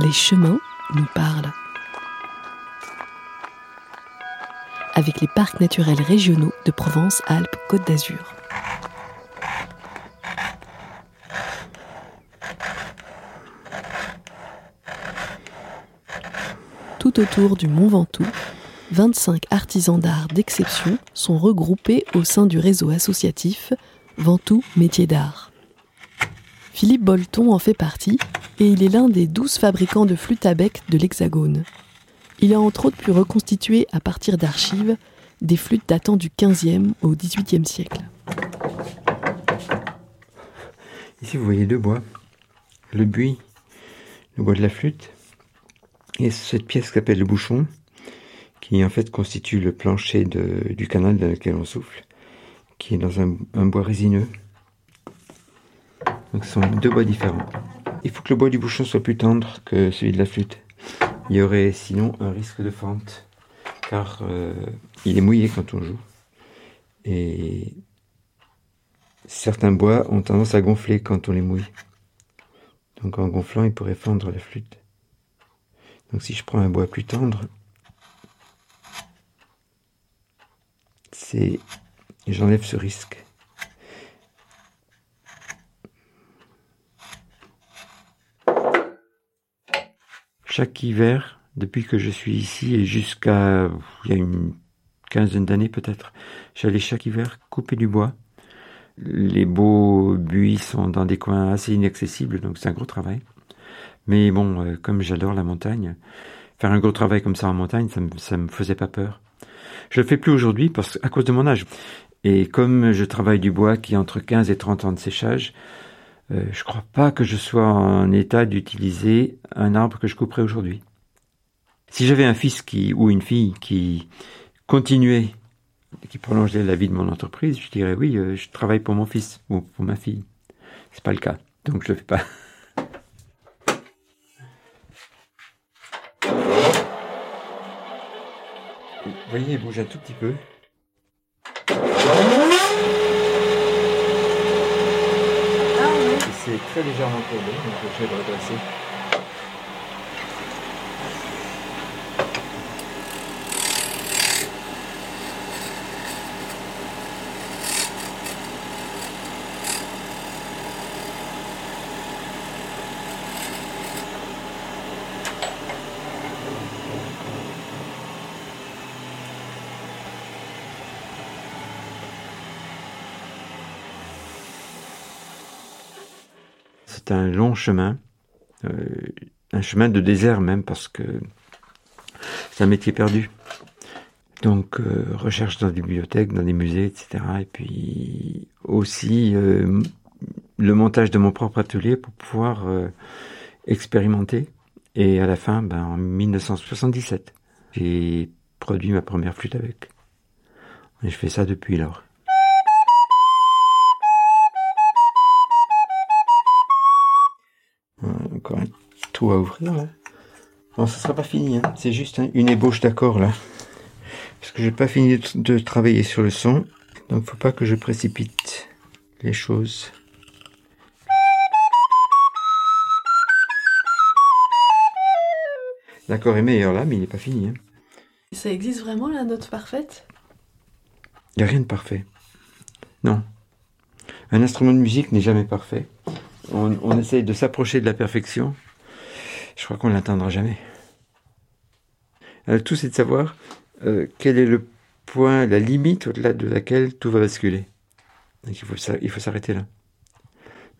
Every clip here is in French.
les chemins nous parlent. Avec les parcs naturels régionaux de Provence-Alpes-Côte d'Azur. Tout autour du Mont Ventoux, 25 artisans d'art d'exception sont regroupés au sein du réseau associatif Ventoux Métiers d'Art. Philippe Bolton en fait partie et il est l'un des 12 fabricants de flûtes à bec de l'Hexagone. Il a entre autres pu reconstituer à partir d'archives des flûtes datant du 15e au 18e siècle. Ici, vous voyez deux bois. Le buis, le bois de la flûte, et cette pièce qui s'appelle le bouchon, qui en fait constitue le plancher du canal dans lequel on souffle, qui est dans un, bois résineux. Donc ce sont deux bois différents. Il faut que le bois du bouchon soit plus tendre que celui de la flûte. Il y aurait sinon un risque de fente, car euh, il est mouillé quand on joue. Et certains bois ont tendance à gonfler quand on les mouille. Donc en gonflant, il pourrait fendre la flûte. Donc si je prends un bois plus tendre, c'est j'enlève ce risque. Chaque hiver, depuis que je suis ici et jusqu'à il y a une quinzaine d'années peut-être, j'allais chaque hiver couper du bois. Les beaux buis sont dans des coins assez inaccessibles, donc c'est un gros travail. Mais bon, euh, comme j'adore la montagne, faire un gros travail comme ça en montagne, ça me, ça me faisait pas peur. Je le fais plus aujourd'hui parce à cause de mon âge. Et comme je travaille du bois qui est entre 15 et 30 ans de séchage, euh, je crois pas que je sois en état d'utiliser un arbre que je couperais aujourd'hui. Si j'avais un fils ou une fille qui continuait, qui prolongeait la vie de mon entreprise, je dirais oui, euh, je travaille pour mon fils ou pour ma fille. C'est pas le cas, donc je le fais pas. Vous voyez, il bouge un tout petit peu. C'est légèrement courbé, donc je vais le redresser. C'est un long chemin, euh, un chemin de désert même parce que c'est un métier perdu. Donc euh, recherche dans des bibliothèques, dans des musées, etc. Et puis aussi euh, le montage de mon propre atelier pour pouvoir expérimenter. Et à la fin, ben, en 1977, j'ai produit ma première flûte avec. Et je fais ça depuis lors. Tout à ouvrir là. Bon, ça sera pas fini, hein. c'est juste une ébauche d'accord là. Parce que j'ai pas fini de, travailler sur le son, donc faut pas que je précipite les choses. L'accord est meilleur là, mais il n'est pas fini. Hein. Ça existe vraiment la note parfaite? Il n'y a rien de parfait. Non. Un instrument de musique n'est jamais parfait on, essaye de s'approcher de la perfection, crois qu'on ne l'atteindra jamais. tout, c'est de savoir euh, quel est le point, la limite au-delà de laquelle tout va basculer. il faut, s'arrêter là.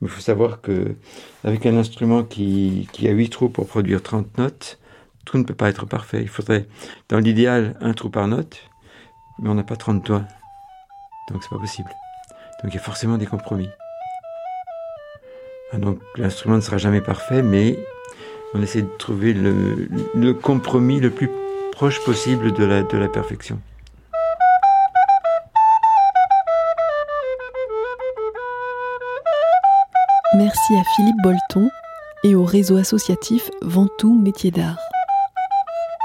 Il faut savoir que avec un instrument qui, qui a 8 trous pour produire 30 notes, tout ne peut pas être parfait. Il faudrait, dans l'idéal, un trou par note, mais on n'a pas 30 doigts. Donc c'est pas possible. Donc il y a forcément des compromis. Ah, donc l'instrument ne sera jamais parfait, mais on essaie de trouver le, compromis le plus proche possible de la, perfection. Merci à Philippe Bolton et au réseau associatif Ventoux Métiers d'Art.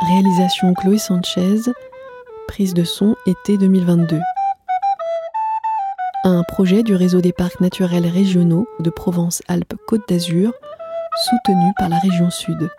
Réalisation Chloé Sanchez, prise de son été 2022 un projet du réseau des parcs naturels régionaux de Provence-Alpes-Côte d'Azur, soutenu par la région Sud.